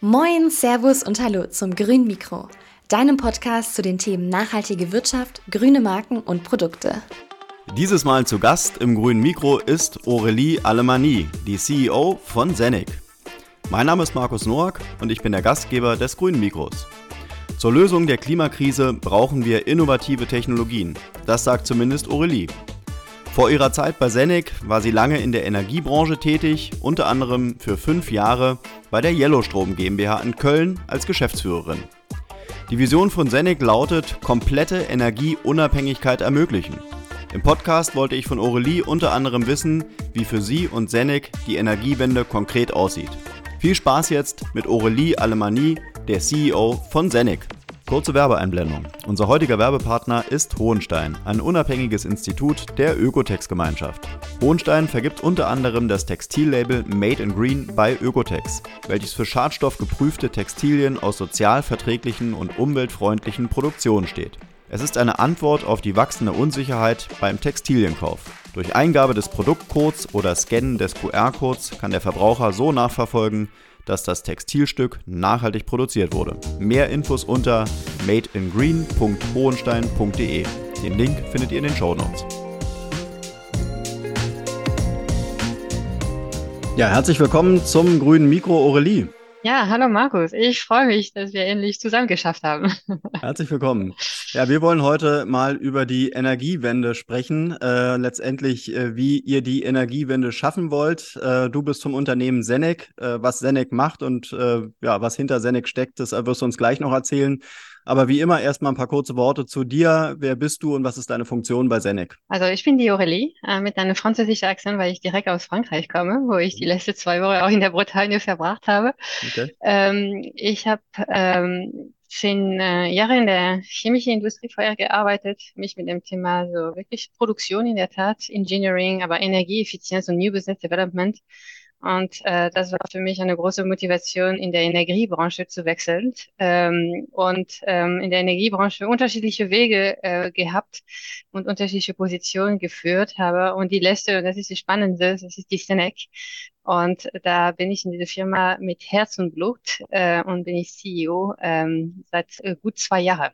Moin, Servus und Hallo zum Grün Mikro, deinem Podcast zu den Themen nachhaltige Wirtschaft, grüne Marken und Produkte. Dieses Mal zu Gast im grünen Mikro ist Aurelie Alemani, die CEO von Zenek. Mein Name ist Markus Noack und ich bin der Gastgeber des grünen Mikros. Zur Lösung der Klimakrise brauchen wir innovative Technologien. Das sagt zumindest Aurelie. Vor ihrer Zeit bei Zenek war sie lange in der Energiebranche tätig, unter anderem für fünf Jahre bei der Yellowstrom GmbH in Köln als Geschäftsführerin. Die Vision von Zenek lautet, komplette Energieunabhängigkeit ermöglichen. Im Podcast wollte ich von Aurelie unter anderem wissen, wie für sie und Zenek die Energiewende konkret aussieht. Viel Spaß jetzt mit Aurelie Alemani, der CEO von Zenek. Kurze Werbeeinblendung. Unser heutiger Werbepartner ist Hohenstein, ein unabhängiges Institut der Ökotex-Gemeinschaft. Hohenstein vergibt unter anderem das Textillabel Made in Green bei Ökotex, welches für schadstoffgeprüfte Textilien aus sozial verträglichen und umweltfreundlichen Produktionen steht. Es ist eine Antwort auf die wachsende Unsicherheit beim Textilienkauf. Durch Eingabe des Produktcodes oder Scannen des QR-Codes kann der Verbraucher so nachverfolgen, dass das Textilstück nachhaltig produziert wurde. Mehr Infos unter madeingreen.hohenstein.de. Den Link findet ihr in den Show Notes. Ja, herzlich willkommen zum grünen Mikro Aurelie. Ja, hallo Markus. Ich freue mich, dass wir endlich zusammen geschafft haben. Herzlich willkommen. Ja, wir wollen heute mal über die Energiewende sprechen. Äh, letztendlich, äh, wie ihr die Energiewende schaffen wollt. Äh, du bist zum Unternehmen Senec. Äh, was Senec macht und äh, ja, was hinter Senec steckt, das wirst du uns gleich noch erzählen. Aber wie immer erstmal ein paar kurze Worte zu dir. Wer bist du und was ist deine Funktion bei Senec? Also ich bin die Aurélie äh, mit einem französischen Akzent, weil ich direkt aus Frankreich komme, wo ich die letzten zwei Wochen auch in der Bretagne verbracht habe. Okay. Ähm, ich habe ähm, zehn äh, Jahre in der chemischen Industrie vorher gearbeitet, mich mit dem Thema so wirklich Produktion in der Tat, Engineering, aber Energieeffizienz und New Business Development und äh, das war für mich eine große Motivation, in der Energiebranche zu wechseln. Ähm, und ähm, in der Energiebranche unterschiedliche Wege äh, gehabt und unterschiedliche Positionen geführt habe. Und die letzte, und das ist die spannende, das ist die Senec. Und da bin ich in dieser Firma mit Herz und Blut äh, und bin ich CEO ähm, seit äh, gut zwei Jahren.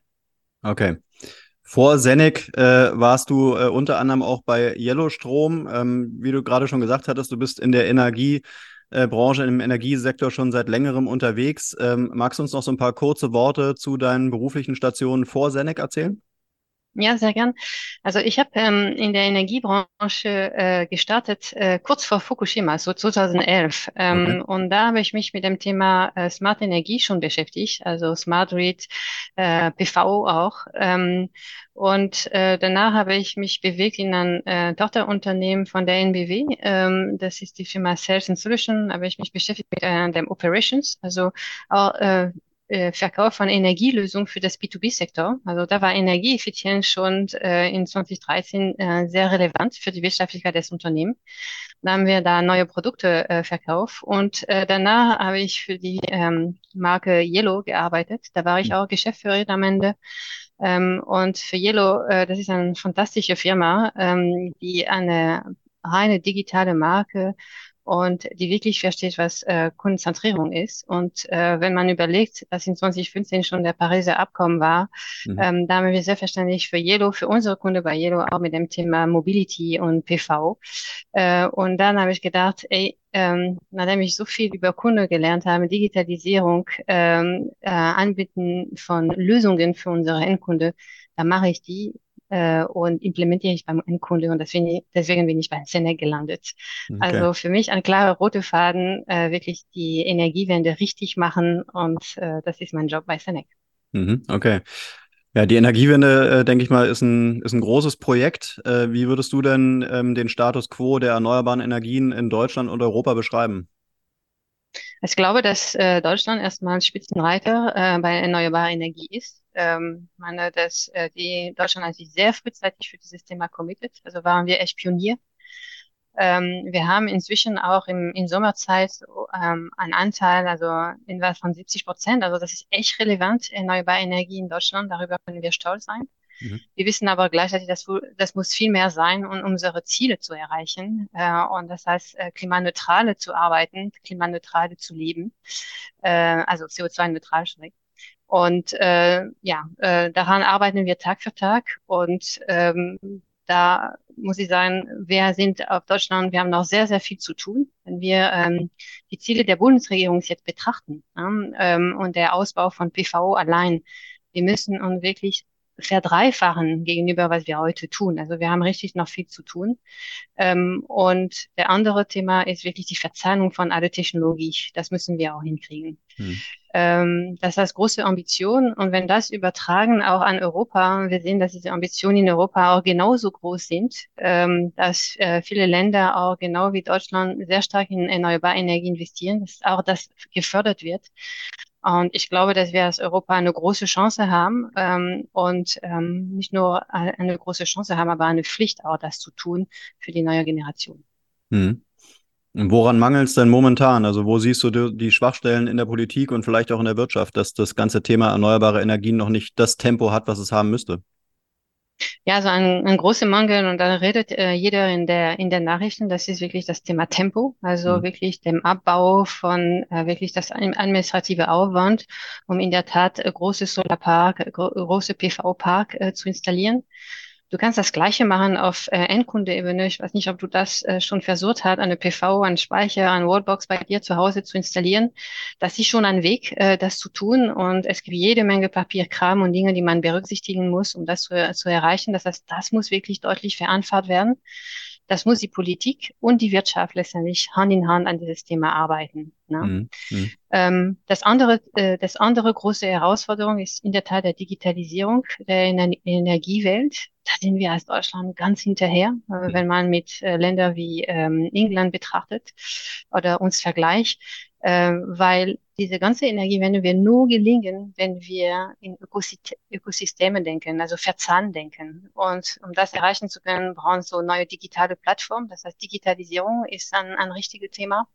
Okay. Vor Senec äh, warst du äh, unter anderem auch bei Yellowstrom. Ähm, wie du gerade schon gesagt hattest, du bist in der Energiebranche, äh, im Energiesektor schon seit längerem unterwegs. Ähm, magst du uns noch so ein paar kurze Worte zu deinen beruflichen Stationen vor Senec erzählen? Ja, sehr gern. Also ich habe ähm, in der Energiebranche äh, gestartet, äh, kurz vor Fukushima, so 2011. Ähm, okay. Und da habe ich mich mit dem Thema äh, Smart Energie schon beschäftigt, also Smart Grid, äh, PV auch. Ähm, und äh, danach habe ich mich bewegt in ein äh, Tochterunternehmen von der NBW. Ähm, das ist die Firma Sales and Solution. Habe ich mich beschäftigt mit äh, dem Operations, also auch äh, äh, Verkauf von Energielösungen für das B2B-Sektor. Also da war Energieeffizienz schon äh, in 2013 äh, sehr relevant für die Wirtschaftlichkeit des Unternehmens. Da haben wir da neue Produkte äh, verkauft und äh, danach habe ich für die ähm, Marke Yellow gearbeitet. Da war ich mhm. auch Geschäftsführerin am Ende. Ähm, und für Yellow, äh, das ist eine fantastische Firma, ähm, die eine reine digitale Marke und die wirklich versteht, was äh, Kundenzentrierung ist. Und äh, wenn man überlegt, dass in 2015 schon der Pariser Abkommen war, mhm. ähm, da haben wir selbstverständlich für Yellow, für unsere Kunden bei Yellow auch mit dem Thema Mobility und PV. Äh, und dann habe ich gedacht, ey, ähm, nachdem ich so viel über Kunde gelernt habe, Digitalisierung, ähm, äh, Anbieten von Lösungen für unsere Endkunde, da mache ich die äh, und implementiere ich beim Endkunde und deswegen, deswegen bin ich bei Senec gelandet. Okay. Also für mich ein klarer roter Faden, äh, wirklich die Energiewende richtig machen und äh, das ist mein Job bei Senec. Mhm, okay. Ja, die Energiewende, äh, denke ich mal, ist ein, ist ein großes Projekt. Äh, wie würdest du denn ähm, den Status quo der erneuerbaren Energien in Deutschland und Europa beschreiben? Ich glaube, dass äh, Deutschland erstmal Spitzenreiter äh, bei erneuerbarer Energie ist. Ähm, meine, dass äh, die Deutschland hat sich sehr frühzeitig für dieses Thema committed. Also waren wir echt Pionier. Ähm, wir haben inzwischen auch im, in Sommerzeit ähm, einen Anteil, also in von 70 Prozent. Also das ist echt relevant, erneuerbare Energie in Deutschland. Darüber können wir stolz sein. Mhm. Wir wissen aber gleichzeitig, dass das muss viel mehr sein, um unsere Ziele zu erreichen. Äh, und das heißt, äh, klimaneutrale zu arbeiten, klimaneutrale zu leben, äh, also CO2-neutral schmeckt. Und äh, ja, äh, daran arbeiten wir Tag für Tag. Und ähm, da muss ich sagen, wir sind auf Deutschland, wir haben noch sehr, sehr viel zu tun. Wenn wir ähm, die Ziele der Bundesregierung jetzt betrachten ähm, und der Ausbau von PVO allein, wir müssen uns wirklich verdreifachen gegenüber, was wir heute tun. Also wir haben richtig noch viel zu tun. Ähm, und der andere Thema ist wirklich die Verzahnung von alle Technologie. Das müssen wir auch hinkriegen. Hm. Ähm, das heißt große Ambition. Und wenn das übertragen auch an Europa, wir sehen, dass diese Ambitionen in Europa auch genauso groß sind, ähm, dass äh, viele Länder auch genau wie Deutschland sehr stark in erneuerbare Energie investieren, dass auch das gefördert wird. Und ich glaube, dass wir als Europa eine große Chance haben ähm, und ähm, nicht nur eine große Chance haben, aber eine Pflicht auch, das zu tun für die neue Generation. Hm. Woran mangelt es denn momentan? Also wo siehst du die, die, Schwachstellen in der Politik und vielleicht auch in der Wirtschaft, dass das ganze Thema erneuerbare Energien noch nicht das Tempo hat, was es haben müsste? Ja, so ein, ein großer Mangel und da redet äh, jeder in der in der Nachrichten, das ist wirklich das Thema Tempo, also mhm. wirklich dem Abbau von äh, wirklich das administrative Aufwand, um in der Tat äh, große Solarpark, gro große PV-Park äh, zu installieren. Du kannst das Gleiche machen auf äh, Endkundeebene. Ich weiß nicht, ob du das äh, schon versucht hast, eine PV, einen Speicher, eine Wallbox bei dir zu Hause zu installieren. Das ist schon ein Weg, äh, das zu tun. Und es gibt jede Menge Papierkram und Dinge, die man berücksichtigen muss, um das zu, zu erreichen. Das heißt, das muss wirklich deutlich vereinfacht werden. Das muss die Politik und die Wirtschaft letztendlich Hand in Hand an dieses Thema arbeiten. Ne? Mhm. mhm. Ähm, das andere, äh, das andere große Herausforderung ist in der Tat der Digitalisierung der Ener Energiewelt. Da sind wir als Deutschland ganz hinterher, äh, wenn man mit äh, Ländern wie ähm, England betrachtet oder uns vergleicht, äh, weil diese ganze Energiewende wird nur gelingen, wenn wir in Ökosysteme denken, also verzahnt denken. Und um das erreichen zu können, brauchen wir so neue digitale Plattformen. Das heißt, Digitalisierung ist ein, ein richtiges Thema.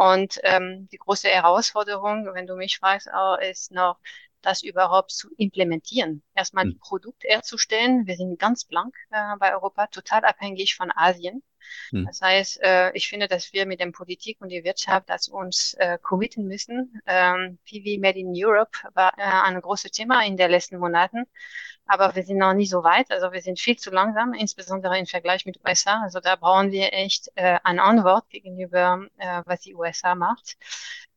Und ähm, die große Herausforderung, wenn du mich fragst, auch, ist noch, das überhaupt zu implementieren. Erstmal mhm. die Produkte herzustellen. Wir sind ganz blank äh, bei Europa, total abhängig von Asien. Mhm. Das heißt, äh, ich finde, dass wir mit der Politik und der Wirtschaft das uns äh, committen müssen. Ähm, PV Made in Europe war äh, ein großes Thema in den letzten Monaten aber wir sind noch nie so weit. Also wir sind viel zu langsam, insbesondere im Vergleich mit USA. Also da brauchen wir echt äh, eine Antwort gegenüber, äh, was die USA macht.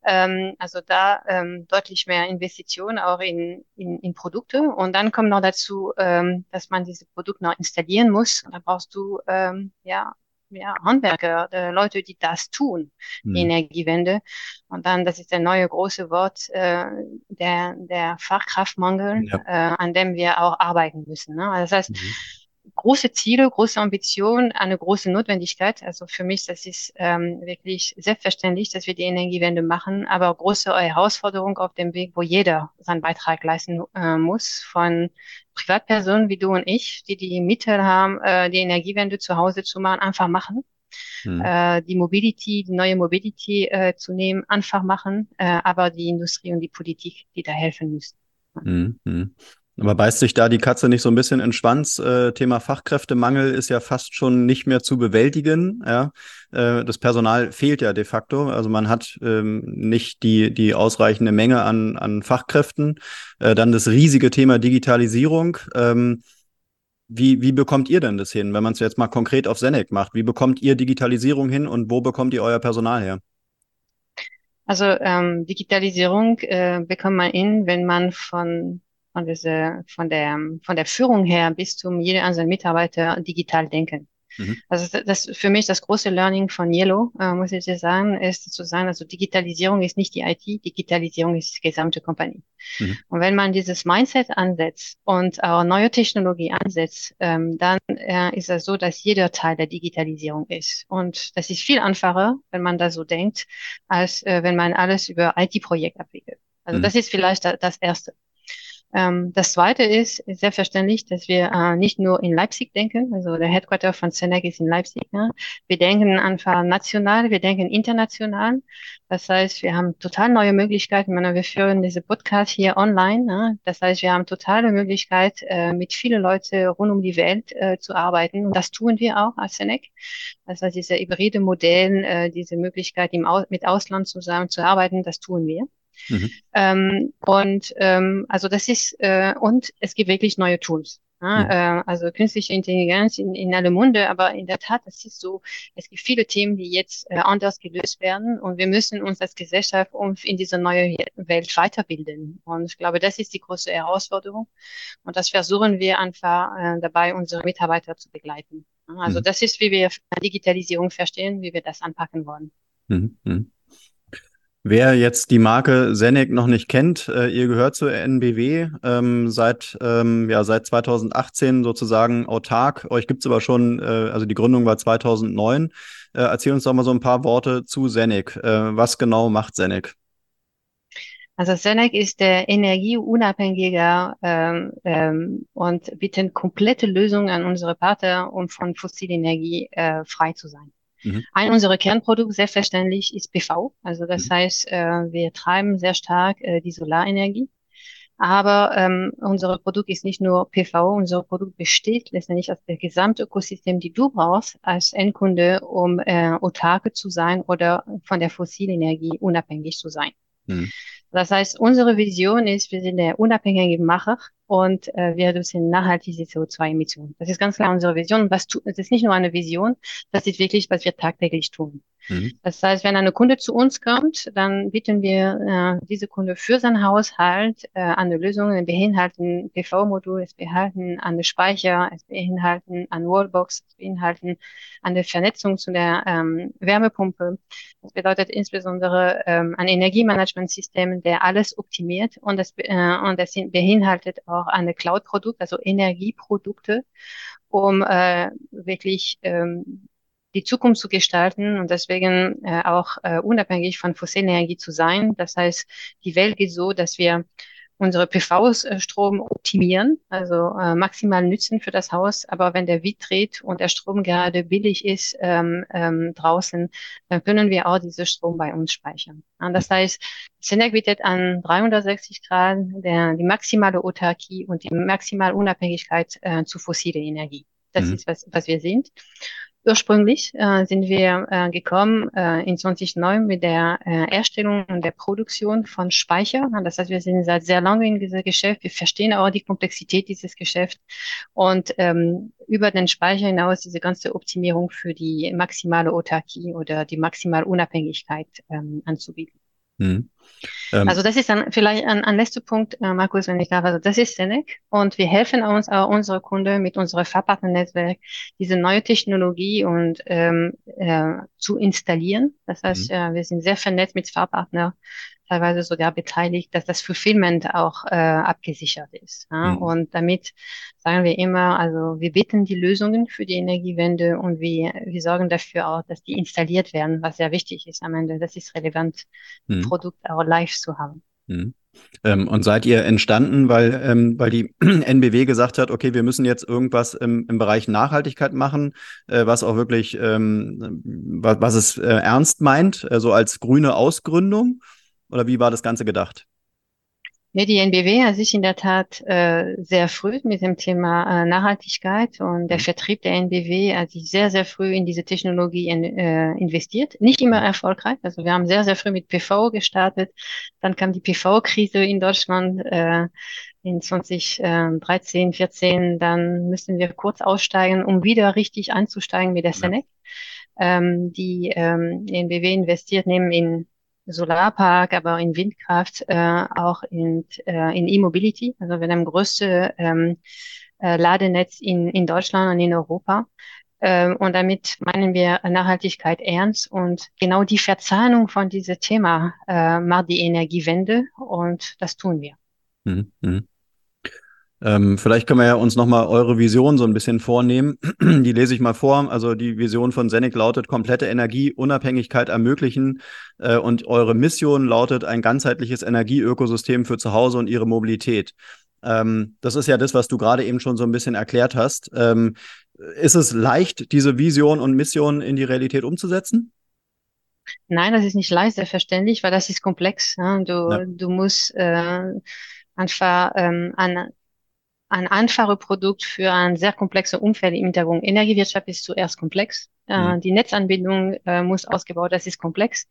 Ähm, also da ähm, deutlich mehr Investitionen auch in, in, in Produkte. Und dann kommt noch dazu, ähm, dass man diese Produkte noch installieren muss. Da brauchst du ähm, ja ja, Handwerker, äh, Leute, die das tun, die hm. Energiewende. Und dann, das ist der neue große Wort, äh, der, der Fachkraftmangel, ja. äh, an dem wir auch arbeiten müssen. Ne? Also das heißt, mhm große Ziele, große Ambitionen, eine große Notwendigkeit. Also für mich, das ist ähm, wirklich selbstverständlich, dass wir die Energiewende machen, aber große Herausforderung auf dem Weg, wo jeder seinen Beitrag leisten äh, muss, von Privatpersonen wie du und ich, die die Mittel haben, äh, die Energiewende zu Hause zu machen, einfach machen. Hm. Äh, die Mobility, die neue Mobility äh, zu nehmen, einfach machen, äh, aber die Industrie und die Politik, die da helfen müssen. Hm, hm. Aber beißt sich da die Katze nicht so ein bisschen in den Schwanz? Äh, Thema Fachkräftemangel ist ja fast schon nicht mehr zu bewältigen. Ja? Äh, das Personal fehlt ja de facto. Also man hat ähm, nicht die, die ausreichende Menge an, an Fachkräften. Äh, dann das riesige Thema Digitalisierung. Ähm, wie, wie bekommt ihr denn das hin, wenn man es jetzt mal konkret auf Senec macht? Wie bekommt ihr Digitalisierung hin und wo bekommt ihr euer Personal her? Also ähm, Digitalisierung äh, bekommt man hin, wenn man von von, dieser, von, der, von der Führung her bis zum jeder einzelnen Mitarbeiter digital denken. Mhm. Also das für mich das große Learning von Yellow, äh, muss ich dir sagen, ist zu sagen, also Digitalisierung ist nicht die IT, Digitalisierung ist die gesamte Kompanie. Mhm. Und wenn man dieses Mindset ansetzt und auch neue Technologie ansetzt, ähm, dann äh, ist es so, dass jeder Teil der Digitalisierung ist. Und das ist viel einfacher, wenn man da so denkt, als äh, wenn man alles über IT-Projekt abwickelt. Also mhm. das ist vielleicht das Erste. Ähm, das zweite ist, selbstverständlich, dass wir äh, nicht nur in Leipzig denken, also der Headquarter von Senec ist in Leipzig. Ja. Wir denken einfach national, wir denken international. Das heißt, wir haben total neue Möglichkeiten. Meine, wir führen diese Podcast hier online. Ja. Das heißt, wir haben totale Möglichkeit, äh, mit vielen Leuten rund um die Welt äh, zu arbeiten. Und das tun wir auch als Senec. Das heißt, diese hybride Modell, äh, diese Möglichkeit, im Au mit Ausland zusammen zu arbeiten, das tun wir. Mhm. Ähm, und ähm, also das ist, äh, und es gibt wirklich neue Tools. Ja, mhm. äh, also künstliche Intelligenz in, in alle Munde, aber in der Tat, es ist so, es gibt viele Themen, die jetzt äh, anders gelöst werden und wir müssen uns als Gesellschaft in dieser neuen Welt weiterbilden. Und ich glaube, das ist die große Herausforderung und das versuchen wir einfach äh, dabei, unsere Mitarbeiter zu begleiten. Also mhm. das ist, wie wir Digitalisierung verstehen, wie wir das anpacken wollen. Mhm. Wer jetzt die Marke Senec noch nicht kennt, äh, ihr gehört zur NBW ähm, seit, ähm, ja, seit 2018 sozusagen autark. Euch gibt's aber schon, äh, also die Gründung war 2009. Äh, erzähl uns doch mal so ein paar Worte zu Senec. Äh, was genau macht Senec? Also Senec ist der energieunabhängiger ähm, ähm, und bietet komplette Lösungen an unsere Partner, um von fossiler Energie äh, frei zu sein. Mhm. Ein unserer Kernprodukte selbstverständlich ist PV. Also das mhm. heißt, äh, wir treiben sehr stark äh, die Solarenergie. Aber ähm, unser Produkt ist nicht nur PV, unser Produkt besteht letztendlich aus dem gesamten Ökosystem, die du brauchst als Endkunde, um äh, autarke zu sein oder von der fossilen Energie unabhängig zu sein. Mhm. Das heißt, unsere Vision ist, wir sind der unabhängige Macher und äh, wir reduzieren nachhaltige CO2-Emissionen. Das ist ganz klar unsere Vision. Was tu, das ist nicht nur eine Vision, das ist wirklich, was wir tagtäglich tun. Mhm. Das heißt, wenn eine Kunde zu uns kommt, dann bieten wir äh, diese Kunde für sein Haushalt äh, eine Lösung. Es beinhalten PV-Modul, es beinhalten eine Speicher, es beinhalten eine Wallbox, es beinhalten eine Vernetzung zu der ähm, Wärmepumpe. Das bedeutet insbesondere ähm, ein Energiemanagementsystem, der alles optimiert und das, äh, und das beinhaltet auch eine Cloud-Produkt, also Energieprodukte, um äh, wirklich ähm, die Zukunft zu gestalten und deswegen äh, auch äh, unabhängig von fossiler Energie zu sein. Das heißt, die Welt geht so, dass wir unsere PV-Strom optimieren, also äh, maximal nützen für das Haus. Aber wenn der Wind dreht und der Strom gerade billig ist ähm, ähm, draußen, dann können wir auch diese Strom bei uns speichern. Und das heißt, Senec bietet an 360 Grad der, die maximale Autarkie und die maximale Unabhängigkeit äh, zu fossiler Energie. Das mhm. ist, was, was wir sind. Ursprünglich äh, sind wir äh, gekommen äh, in 2009 mit der äh, Erstellung und der Produktion von Speicher. Das heißt, wir sind seit sehr lange in diesem Geschäft. Wir verstehen auch die Komplexität dieses Geschäfts und ähm, über den Speicher hinaus diese ganze Optimierung für die maximale Autarkie oder die maximale Unabhängigkeit ähm, anzubieten. Mhm. Ähm, also das ist dann vielleicht ein, ein letzter Punkt, äh, Markus, wenn ich darf. Also das ist Senec und wir helfen uns auch unsere Kunden mit unserem Fahrpartnernetzwerk diese neue Technologie und ähm, äh, zu installieren. Das heißt, mhm. äh, wir sind sehr vernetzt mit Fahrpartnern teilweise sogar beteiligt, dass das Fulfillment auch äh, abgesichert ist. Ja? Mhm. Und damit sagen wir immer, also wir bieten die Lösungen für die Energiewende und wir, wir sorgen dafür auch, dass die installiert werden, was sehr wichtig ist am Ende. Das ist relevant, mhm. Produkt auch live zu haben. Mhm. Ähm, und seid ihr entstanden, weil, ähm, weil die NBW gesagt hat, okay, wir müssen jetzt irgendwas im, im Bereich Nachhaltigkeit machen, äh, was auch wirklich, ähm, was, was es äh, ernst meint, äh, so als grüne Ausgründung? Oder wie war das Ganze gedacht? Ja, die NBW hat sich in der Tat äh, sehr früh mit dem Thema äh, Nachhaltigkeit und der mhm. Vertrieb der NBW hat sich sehr, sehr früh in diese Technologie in, äh, investiert. Nicht immer mhm. erfolgreich. Also wir haben sehr, sehr früh mit PV gestartet. Dann kam die PV-Krise in Deutschland äh, in 2013, 14. Dann müssen wir kurz aussteigen, um wieder richtig einzusteigen mit der Senec. Ja. Ähm, die ähm, NBW investiert neben in Solarpark, aber in Windkraft, äh, auch in, äh, in E-Mobility. Also wir haben größte ähm, äh, Ladenetz in, in Deutschland und in Europa. Ähm, und damit meinen wir Nachhaltigkeit ernst und genau die Verzahnung von diesem Thema äh, macht die Energiewende und das tun wir. Mhm. Ähm, vielleicht können wir ja uns nochmal eure Vision so ein bisschen vornehmen. Die lese ich mal vor. Also die Vision von Senec lautet komplette Energieunabhängigkeit ermöglichen äh, und eure Mission lautet ein ganzheitliches Energieökosystem für zu Hause und ihre Mobilität. Ähm, das ist ja das, was du gerade eben schon so ein bisschen erklärt hast. Ähm, ist es leicht, diese Vision und Mission in die Realität umzusetzen? Nein, das ist nicht leicht, selbstverständlich, weil das ist komplex. Ne? Du, ja. du musst äh, einfach ähm, an ein einfaches Produkt für ein sehr komplexes Umfeld im Hintergrund. Energiewirtschaft ist zuerst komplex. Äh, mhm. Die Netzanbindung äh, muss ausgebaut, das ist komplex.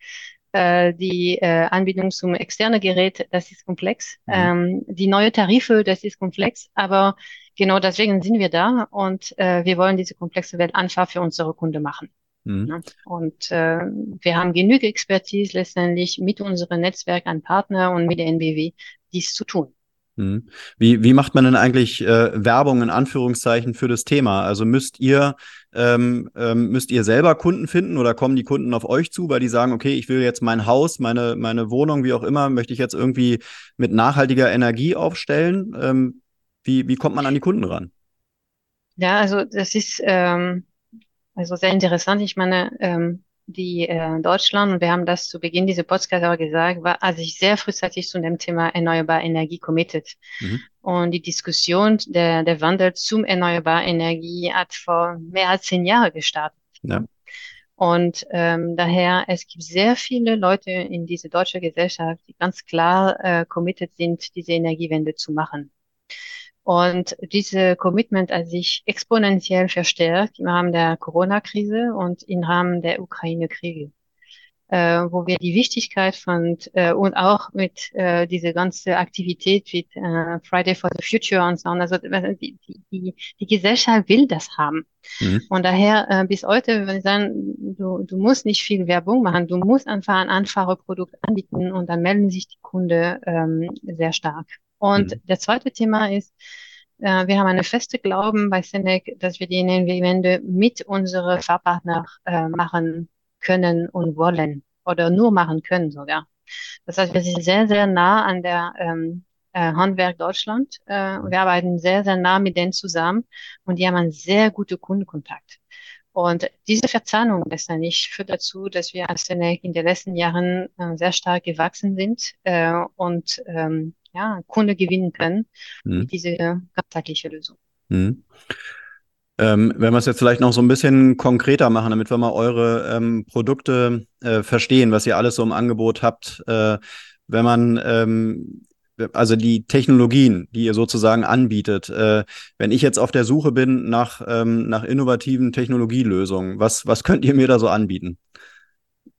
Äh, die Anbindung zum externen Gerät, das ist komplex. Mhm. Ähm, die neue Tarife, das ist komplex. Aber genau deswegen sind wir da und wir wollen diese komplexe Welt einfach für unsere Kunden machen. Mhm. Und äh, wir haben genügend Expertise letztendlich mit unserem Netzwerk an Partner und mit der NBW, dies zu tun. Mhm. Wie, wie macht man denn eigentlich äh, Werbung in Anführungszeichen für das Thema? Also müsst ihr, ähm, ähm, müsst ihr selber Kunden finden oder kommen die Kunden auf euch zu, weil die sagen, okay, ich will jetzt mein Haus, meine, meine Wohnung, wie auch immer, möchte ich jetzt irgendwie mit nachhaltiger Energie aufstellen? Ähm, wie, wie kommt man an die Kunden ran? Ja, also das ist ähm, also sehr interessant. Ich meine, ähm, die äh, Deutschland, und wir haben das zu Beginn dieser Podcast auch gesagt, war also ich sehr frühzeitig zu dem Thema erneuerbare Energie committed. Mhm. Und die Diskussion, der, der Wandel zum erneuerbare Energie hat vor mehr als zehn Jahren gestartet. Ja. Und ähm, daher, es gibt sehr viele Leute in dieser deutschen Gesellschaft, die ganz klar äh, committed sind, diese Energiewende zu machen. Und diese Commitment hat sich exponentiell verstärkt im Rahmen der Corona-Krise und im Rahmen der Ukraine-Kriege, äh, wo wir die Wichtigkeit von äh, und auch mit äh, diese ganze Aktivität wie äh, Friday for the Future und so, also die, die, die Gesellschaft will das haben. Mhm. Und daher äh, bis heute würde ich sagen, du, du musst nicht viel Werbung machen, du musst einfach ein einfaches Produkt anbieten und dann melden sich die Kunden ähm, sehr stark. Und mhm. der zweite Thema ist, äh, wir haben eine feste Glauben bei Senec, dass wir die Energiewende mit unseren Fahrpartnern äh, machen können und wollen oder nur machen können sogar. Das heißt, wir sind sehr, sehr nah an der ähm, äh, Handwerk Deutschland. Äh, wir arbeiten sehr, sehr nah mit denen zusammen und die haben einen sehr guten Kundenkontakt. Und diese Verzahnung letztendlich führt dazu, dass wir als Senec in den letzten Jahren äh, sehr stark gewachsen sind und ähm, ja, Kunde gewinnen können mhm. diese ganzheitliche Lösung. Mhm. Ähm, wenn wir es jetzt vielleicht noch so ein bisschen konkreter machen, damit wir mal eure ähm, Produkte äh, verstehen, was ihr alles so im Angebot habt, äh, wenn man ähm, also die Technologien, die ihr sozusagen anbietet, äh, wenn ich jetzt auf der Suche bin nach, ähm, nach innovativen Technologielösungen, was, was könnt ihr mir da so anbieten?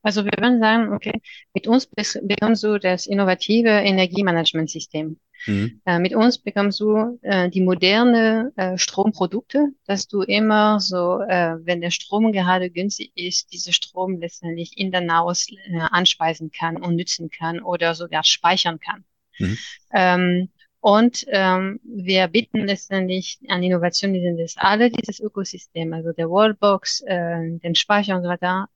Also wir würden sagen, okay, mit uns bekommst du das innovative Energiemanagementsystem. Mhm. Äh, mit uns bekommst du äh, die moderne äh, Stromprodukte, dass du immer so, äh, wenn der Strom gerade günstig ist, diese Strom letztendlich in der Naus äh, anspeisen kann und nützen kann oder sogar speichern kann. Mhm. Ähm, und ähm, wir bieten letztendlich an Innovationen, die sind das alle dieses Ökosystem, also der Wallbox, äh, den Speicher und so weiter,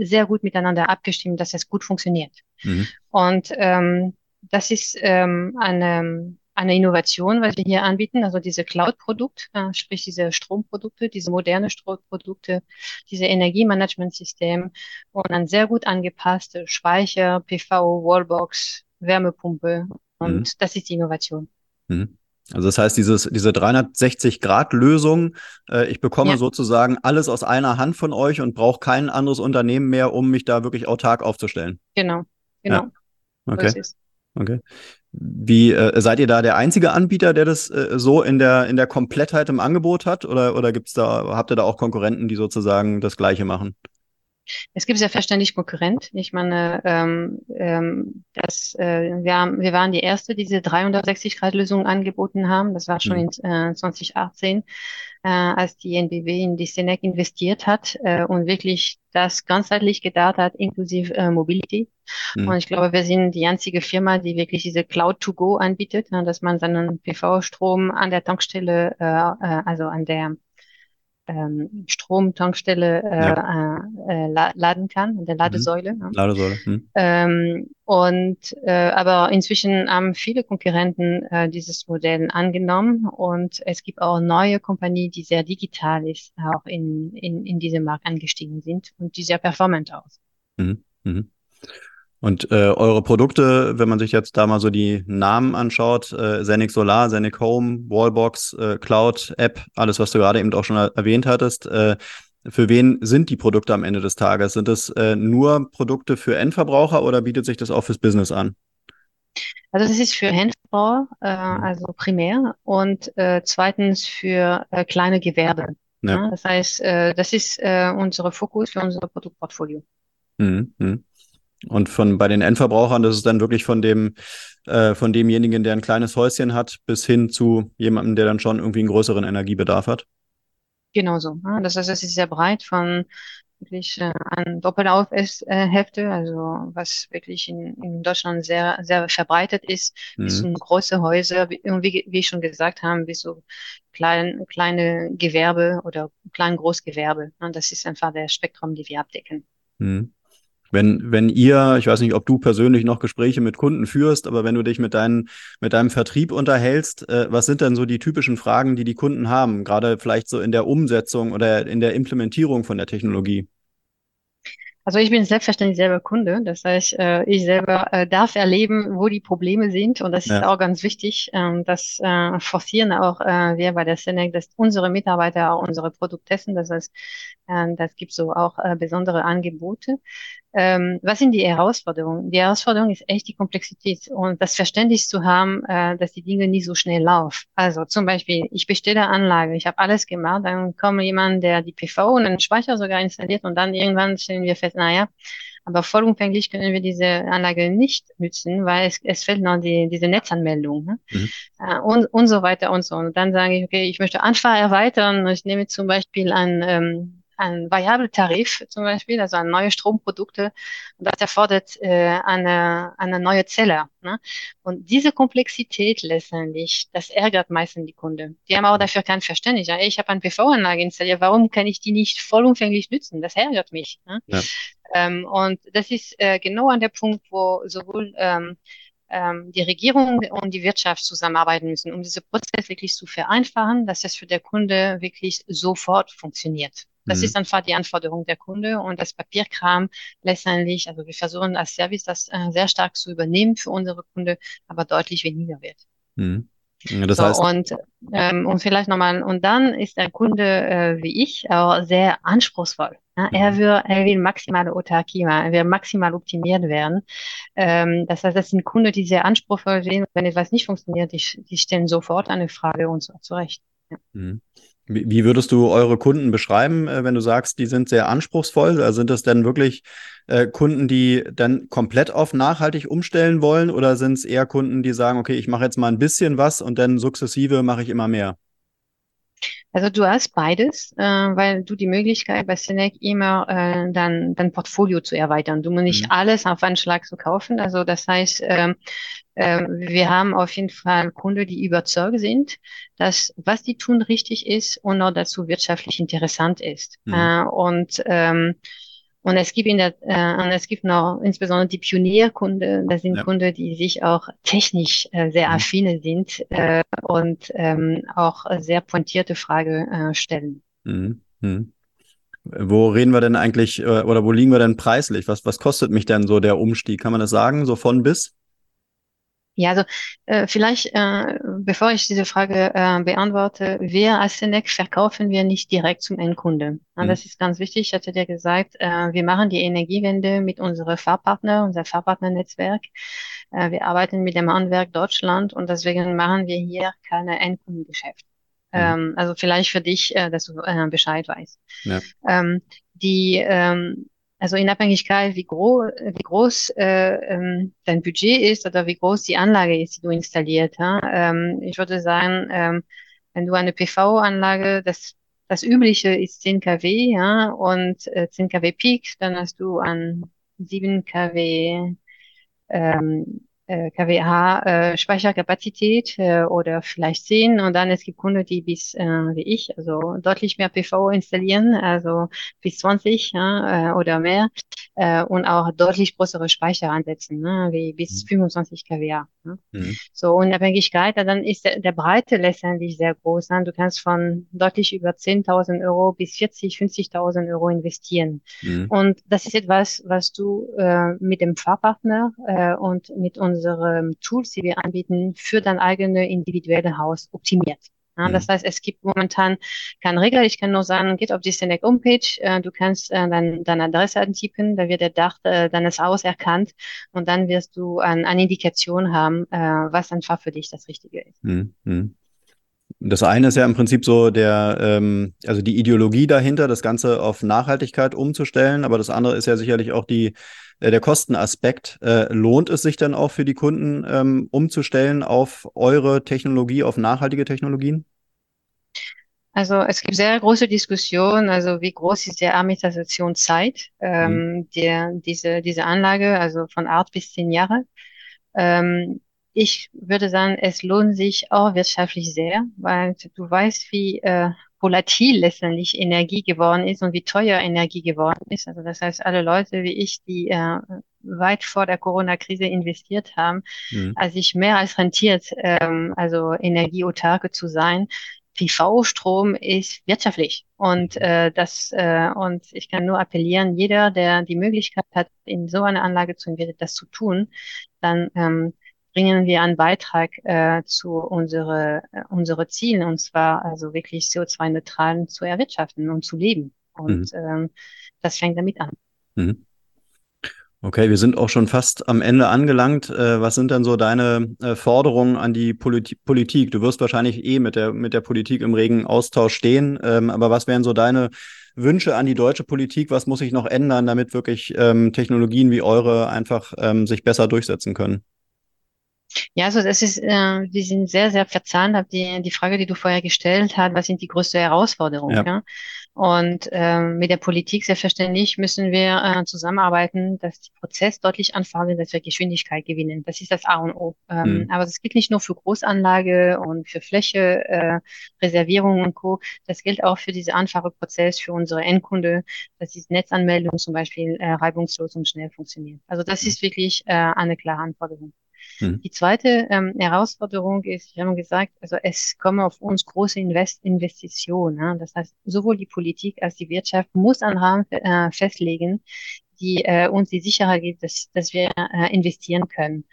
sehr gut miteinander abgestimmt, dass es gut funktioniert. Mhm. Und ähm, das ist ähm, eine, eine Innovation, was wir hier anbieten, also diese Cloud-Produkt, äh, sprich diese Stromprodukte, diese moderne Stromprodukte, diese Energiemanagementsystem und ein sehr gut angepasste Speicher, PV, Wallbox, Wärmepumpe und mhm. das ist die Innovation. Mhm. Also das heißt, dieses, diese 360-Grad-Lösung, äh, ich bekomme ja. sozusagen alles aus einer Hand von euch und brauche kein anderes Unternehmen mehr, um mich da wirklich autark aufzustellen. Genau, genau. Ja. Okay. okay. Wie äh, seid ihr da der einzige Anbieter, der das äh, so in der in der Komplettheit im Angebot hat, oder oder gibt's da habt ihr da auch Konkurrenten, die sozusagen das Gleiche machen? Es gibt selbstverständlich Konkurrent. Ich meine, ähm, ähm, das, äh, wir, haben, wir waren die erste, die diese 360-Grad-Lösung angeboten haben. Das war schon mhm. in äh, 2018, äh, als die NBW in die Senec investiert hat äh, und wirklich das ganzheitlich gedacht hat, inklusive äh, Mobility. Mhm. Und ich glaube, wir sind die einzige Firma, die wirklich diese Cloud to Go anbietet, ne, dass man seinen PV-Strom an der Tankstelle, äh, äh, also an der ähm, Stromtankstelle äh, ja. äh, äh laden kann, in der mhm. Ladesäule. Mhm. Ladesäule. Mhm. Ähm, und äh, aber inzwischen haben viele Konkurrenten äh, dieses Modell angenommen und es gibt auch neue Kompanien, die sehr digital ist, auch in, in, in diesem Markt angestiegen sind und die sehr performant aus. Mhm. Mhm. Und äh, eure Produkte, wenn man sich jetzt da mal so die Namen anschaut, äh, Zenix Solar, Zenix Home, Wallbox, äh, Cloud, App, alles, was du gerade eben auch schon erwähnt hattest, äh, für wen sind die Produkte am Ende des Tages? Sind es äh, nur Produkte für Endverbraucher oder bietet sich das auch fürs Business an? Also das ist für Endverbraucher, äh, mhm. also primär, und äh, zweitens für äh, kleine Gewerbe. Ja. Ja, das heißt, äh, das ist äh, unser Fokus für unser Produktportfolio. Mhm. Mhm. Und von bei den Endverbrauchern, das ist dann wirklich von dem, äh, von demjenigen, der ein kleines Häuschen hat, bis hin zu jemandem, der dann schon irgendwie einen größeren Energiebedarf hat. Genau so. Das heißt, es ist sehr breit von wirklich äh, an Doppelaufhefte, also was wirklich in, in Deutschland sehr, sehr verbreitet ist, mhm. bis zu große Häuser, wie, wie, schon gesagt habe, bis so klein, kleine Gewerbe oder klein Großgewerbe. Und das ist einfach der Spektrum, die wir abdecken. Mhm. Wenn, wenn ihr, ich weiß nicht, ob du persönlich noch Gespräche mit Kunden führst, aber wenn du dich mit, deinen, mit deinem Vertrieb unterhältst, äh, was sind denn so die typischen Fragen, die die Kunden haben, gerade vielleicht so in der Umsetzung oder in der Implementierung von der Technologie? Also ich bin selbstverständlich selber Kunde. Das heißt, äh, ich selber äh, darf erleben, wo die Probleme sind. Und das ist ja. auch ganz wichtig. Ähm, das äh, forcieren auch wir bei der Senec, dass unsere Mitarbeiter auch unsere Produkte testen. Das heißt, das gibt so auch besondere Angebote. Ähm, was sind die Herausforderungen? Die Herausforderung ist echt die Komplexität und das Verständnis zu haben, äh, dass die Dinge nicht so schnell laufen. Also zum Beispiel, ich bestelle Anlage, ich habe alles gemacht, dann kommt jemand, der die PV und einen Speicher sogar installiert und dann irgendwann stellen wir fest, naja, aber vollumfänglich können wir diese Anlage nicht nutzen, weil es, es fehlt noch die, diese Netzanmeldung ne? mhm. äh, und, und so weiter und so. Und dann sage ich, okay, ich möchte Anfahrt erweitern. Ich nehme zum Beispiel ein ähm, ein Variabletarif zum Beispiel, also an neue Stromprodukte. Und das erfordert äh, eine, eine neue Zelle. Ne? Und diese Komplexität letztendlich, das ärgert meistens die Kunden. Die haben auch dafür kein Verständnis. Ja, ich habe eine PV-Anlage installiert, warum kann ich die nicht vollumfänglich nutzen? Das ärgert mich. Ne? Ja. Ähm, und das ist äh, genau an der Punkt, wo sowohl ähm, ähm, die Regierung und die Wirtschaft zusammenarbeiten müssen, um diesen Prozess wirklich zu vereinfachen, dass es für der Kunde wirklich sofort funktioniert. Das mhm. ist einfach die Anforderung der Kunde und das Papierkram letztendlich, also wir versuchen als Service das äh, sehr stark zu übernehmen für unsere Kunde, aber deutlich weniger wird. Mhm. Ja, das so, heißt, und, ähm, und vielleicht nochmal, und dann ist ein Kunde äh, wie ich auch sehr anspruchsvoll. Ja? Er, mhm. will, er will maximale Autarkie er will maximal optimiert werden. Ähm, das heißt, das sind Kunden, die sehr anspruchsvoll sind. Wenn etwas nicht funktioniert, die, die stellen sofort eine Frage und so zurecht. Ja. Mhm. Wie würdest du eure Kunden beschreiben, äh, wenn du sagst, die sind sehr anspruchsvoll? Also sind das denn wirklich äh, Kunden, die dann komplett auf nachhaltig umstellen wollen oder sind es eher Kunden, die sagen, okay, ich mache jetzt mal ein bisschen was und dann sukzessive mache ich immer mehr? Also du hast beides, äh, weil du die Möglichkeit bei Senec immer äh, dann dein Portfolio zu erweitern. Du musst nicht mhm. alles auf einen Schlag zu kaufen. Also das heißt, ähm, äh, wir haben auf jeden Fall Kunden, die überzeugt sind, dass was die tun richtig ist und auch dazu wirtschaftlich interessant ist. Mhm. Äh, und ähm, und es gibt in der, äh, und es gibt noch insbesondere die Pionierkunde, das sind ja. Kunden, die sich auch technisch äh, sehr mhm. affine sind äh, und ähm, auch sehr pointierte Fragen äh, stellen. Mhm. Mhm. Wo reden wir denn eigentlich äh, oder wo liegen wir denn preislich? Was, was kostet mich denn so der Umstieg? Kann man das sagen, so von bis? Ja, also äh, vielleicht, äh, bevor ich diese Frage äh, beantworte, wir als Senec verkaufen wir nicht direkt zum Endkunde. Mhm. Das ist ganz wichtig. Ich hatte dir gesagt, äh, wir machen die Energiewende mit unserem Fahrpartner, unser Fahrpartnernetzwerk. Äh, wir arbeiten mit dem Handwerk Deutschland und deswegen machen wir hier keine Endkundengeschäft. Mhm. Ähm, also vielleicht für dich, äh, dass du äh, Bescheid weißt. Ja. Ähm, die ähm, also in Abhängigkeit, wie, gro wie groß äh, ähm, dein Budget ist oder wie groß die Anlage ist, die du installiert hast. Ähm, ich würde sagen, ähm, wenn du eine PV-Anlage, das, das Übliche ist 10 kW, ja, und äh, 10 kW Peak, dann hast du an 7 kW ähm, äh, kWh äh, Speicherkapazität äh, oder vielleicht 10 und dann es gibt Kunden, die bis äh, wie ich, also deutlich mehr PV installieren, also bis 20 ja, äh, oder mehr äh, und auch deutlich größere Speicher ansetzen, ne, wie bis 25 mhm. kWh. Ne? Mhm. So Unabhängigkeit, dann ist der, der Breite letztendlich sehr groß. Ne? Du kannst von deutlich über 10.000 Euro bis 40, 50.000 Euro investieren. Mhm. Und das ist etwas, was du äh, mit dem Fahrpartner äh, und mit unseren Tools, die wir anbieten, für dein eigenes individuelle Haus optimiert. Ja, das mhm. heißt, es gibt momentan keinen Regler. Ich kann nur sagen, geht auf die Senec Homepage. Äh, du kannst äh, dein, deine Adresse antippen, da wird der Dach äh, deines Hauses erkannt und dann wirst du ein, eine Indikation haben, äh, was einfach für dich das Richtige ist. Mhm. Das eine ist ja im Prinzip so der, ähm, also die Ideologie dahinter, das Ganze auf Nachhaltigkeit umzustellen, aber das andere ist ja sicherlich auch die äh, der Kostenaspekt. Äh, lohnt es sich dann auch für die Kunden ähm, umzustellen auf eure Technologie, auf nachhaltige Technologien? Also es gibt sehr große Diskussionen, also wie groß ist die Amortisationszeit ähm, mhm. der, diese, diese Anlage, also von acht bis zehn Jahre. Ähm, ich würde sagen, es lohnt sich auch wirtschaftlich sehr, weil du weißt, wie äh, volatil letztendlich Energie geworden ist und wie teuer Energie geworden ist. Also das heißt, alle Leute wie ich, die äh, weit vor der Corona-Krise investiert haben, mhm. als sich mehr als rentiert, ähm, also energieautarke zu sein. PV-Strom ist wirtschaftlich und äh, das äh, und ich kann nur appellieren, jeder, der die Möglichkeit hat, in so eine Anlage zu investieren, das zu tun, dann ähm, bringen wir einen Beitrag äh, zu unsere, äh, unsere Zielen, und zwar also wirklich CO2-neutral zu erwirtschaften und zu leben. Und mhm. ähm, das fängt damit an. Mhm. Okay, wir sind auch schon fast am Ende angelangt. Äh, was sind denn so deine äh, Forderungen an die Polit Politik? Du wirst wahrscheinlich eh mit der, mit der Politik im regen Austausch stehen, ähm, aber was wären so deine Wünsche an die deutsche Politik? Was muss sich noch ändern, damit wirklich ähm, Technologien wie eure einfach ähm, sich besser durchsetzen können? Ja, also das ist, äh, wir sind sehr, sehr verzahnt. Die, die Frage, die du vorher gestellt hast, was sind die größten Herausforderungen? Ja. ja? Und ähm, mit der Politik selbstverständlich müssen wir äh, zusammenarbeiten, dass die Prozess deutlich anfangen, dass wir Geschwindigkeit gewinnen. Das ist das A und O. Ähm, mhm. Aber das gilt nicht nur für Großanlage und für Fläche, äh, Reservierung und Co. Das gilt auch für diese einfache Prozess für unsere Endkunde, dass die Netzanmeldung zum Beispiel äh, reibungslos und schnell funktioniert. Also das ist wirklich äh, eine klare Anforderung. Mhm. Die zweite ähm, Herausforderung ist, ich habe gesagt, also es kommen auf uns große Invest Investitionen. Ne? Das heißt, sowohl die Politik als die Wirtschaft muss einen Rahmen äh, festlegen, die äh, uns die Sicherheit gibt, dass, dass wir äh, investieren können.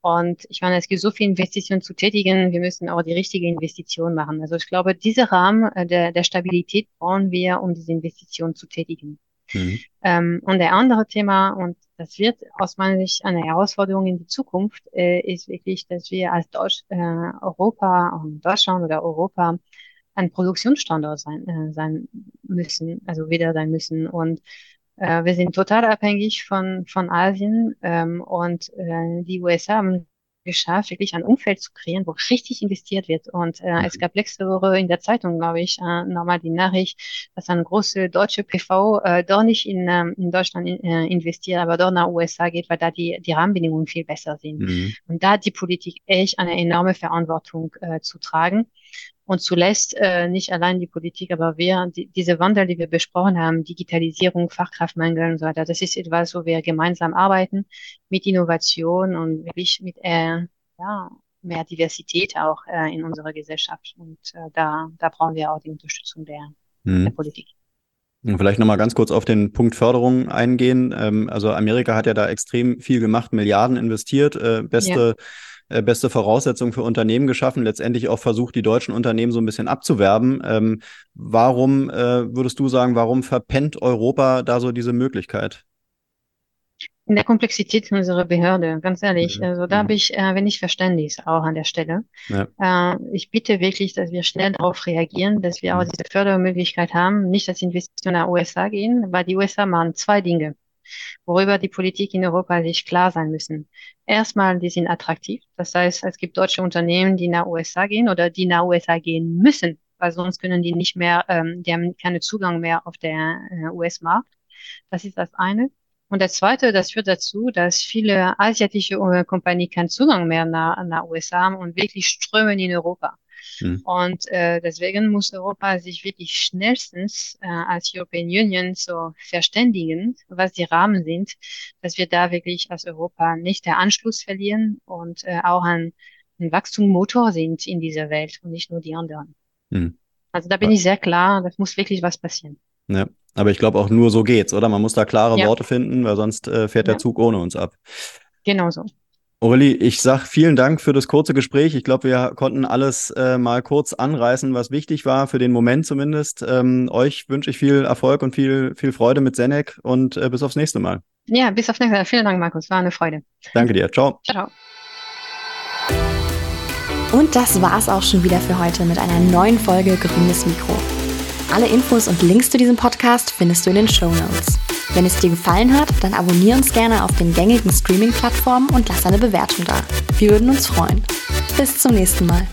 Und ich meine, es gibt so viele Investitionen zu tätigen, wir müssen auch die richtige Investition machen. Also ich glaube, diese Rahmen äh, der, der Stabilität brauchen wir, um diese Investition zu tätigen. Mhm. Ähm, und der andere Thema, und das wird aus meiner Sicht eine Herausforderung in die Zukunft, äh, ist wirklich, dass wir als Deutsch, äh, Europa, Deutschland oder Europa ein Produktionsstandort sein, äh, sein müssen, also wieder sein müssen. Und äh, wir sind total abhängig von, von Asien ähm, und äh, die USA haben geschafft, wirklich ein Umfeld zu kreieren, wo richtig investiert wird. Und äh, mhm. es gab letzte Woche in der Zeitung, glaube ich, äh, nochmal die Nachricht, dass eine große deutsche PV äh, doch nicht in, ähm, in Deutschland in, äh, investiert, aber doch nach USA geht, weil da die, die Rahmenbedingungen viel besser sind. Mhm. Und da hat die Politik echt eine enorme Verantwortung äh, zu tragen. Und zuletzt äh, nicht allein die Politik, aber wir, die, diese Wandel, die wir besprochen haben, Digitalisierung, Fachkraftmangel und so weiter, das ist etwas, wo wir gemeinsam arbeiten mit Innovation und wirklich mit äh, ja, mehr Diversität auch äh, in unserer Gesellschaft. Und äh, da, da brauchen wir auch die Unterstützung der, mhm. der Politik. Vielleicht nochmal ganz kurz auf den Punkt Förderung eingehen. Ähm, also Amerika hat ja da extrem viel gemacht, Milliarden investiert, äh, beste ja äh, beste Voraussetzungen für Unternehmen geschaffen, letztendlich auch versucht, die deutschen Unternehmen so ein bisschen abzuwerben. Ähm, warum äh, würdest du sagen, warum verpennt Europa da so diese Möglichkeit? In der Komplexität unserer Behörde, ganz ehrlich. Mhm. Also da mhm. habe ich äh, wenig Verständnis auch an der Stelle. Ja. Äh, ich bitte wirklich, dass wir schnell darauf reagieren, dass wir auch mhm. diese Fördermöglichkeit haben, nicht dass Investitionen nach USA gehen, weil die USA machen zwei Dinge worüber die Politik in Europa sich klar sein müssen. Erstmal, die sind attraktiv. Das heißt, es gibt deutsche Unternehmen, die nach USA gehen oder die nach USA gehen müssen, weil sonst können die nicht mehr, ähm, die haben keinen Zugang mehr auf der äh, US-Markt. Das ist das eine. Und der zweite, das führt dazu, dass viele asiatische äh, Kompanien keinen Zugang mehr nach, nach USA haben und wirklich strömen in Europa. Mhm. Und äh, deswegen muss Europa sich wirklich schnellstens äh, als European Union so verständigen, was die Rahmen sind, dass wir da wirklich als Europa nicht der Anschluss verlieren und äh, auch ein, ein Wachstumsmotor sind in dieser Welt und nicht nur die anderen. Mhm. Also da bin ich sehr klar, das muss wirklich was passieren. Ja, aber ich glaube auch nur so geht's, oder? Man muss da klare ja. Worte finden, weil sonst äh, fährt ja. der Zug ohne uns ab. Genau so. Aurelie, ich sag vielen Dank für das kurze Gespräch. Ich glaube, wir konnten alles äh, mal kurz anreißen, was wichtig war, für den Moment zumindest. Ähm, euch wünsche ich viel Erfolg und viel, viel Freude mit Senec und äh, bis aufs nächste Mal. Ja, bis aufs nächste Mal. Vielen Dank, Markus. War eine Freude. Danke dir. Ciao. Ciao. Und das war's auch schon wieder für heute mit einer neuen Folge Grünes Mikro. Alle Infos und Links zu diesem Podcast findest du in den Show Notes. Wenn es dir gefallen hat, dann abonniere uns gerne auf den gängigen Streaming-Plattformen und lass eine Bewertung da. Wir würden uns freuen. Bis zum nächsten Mal.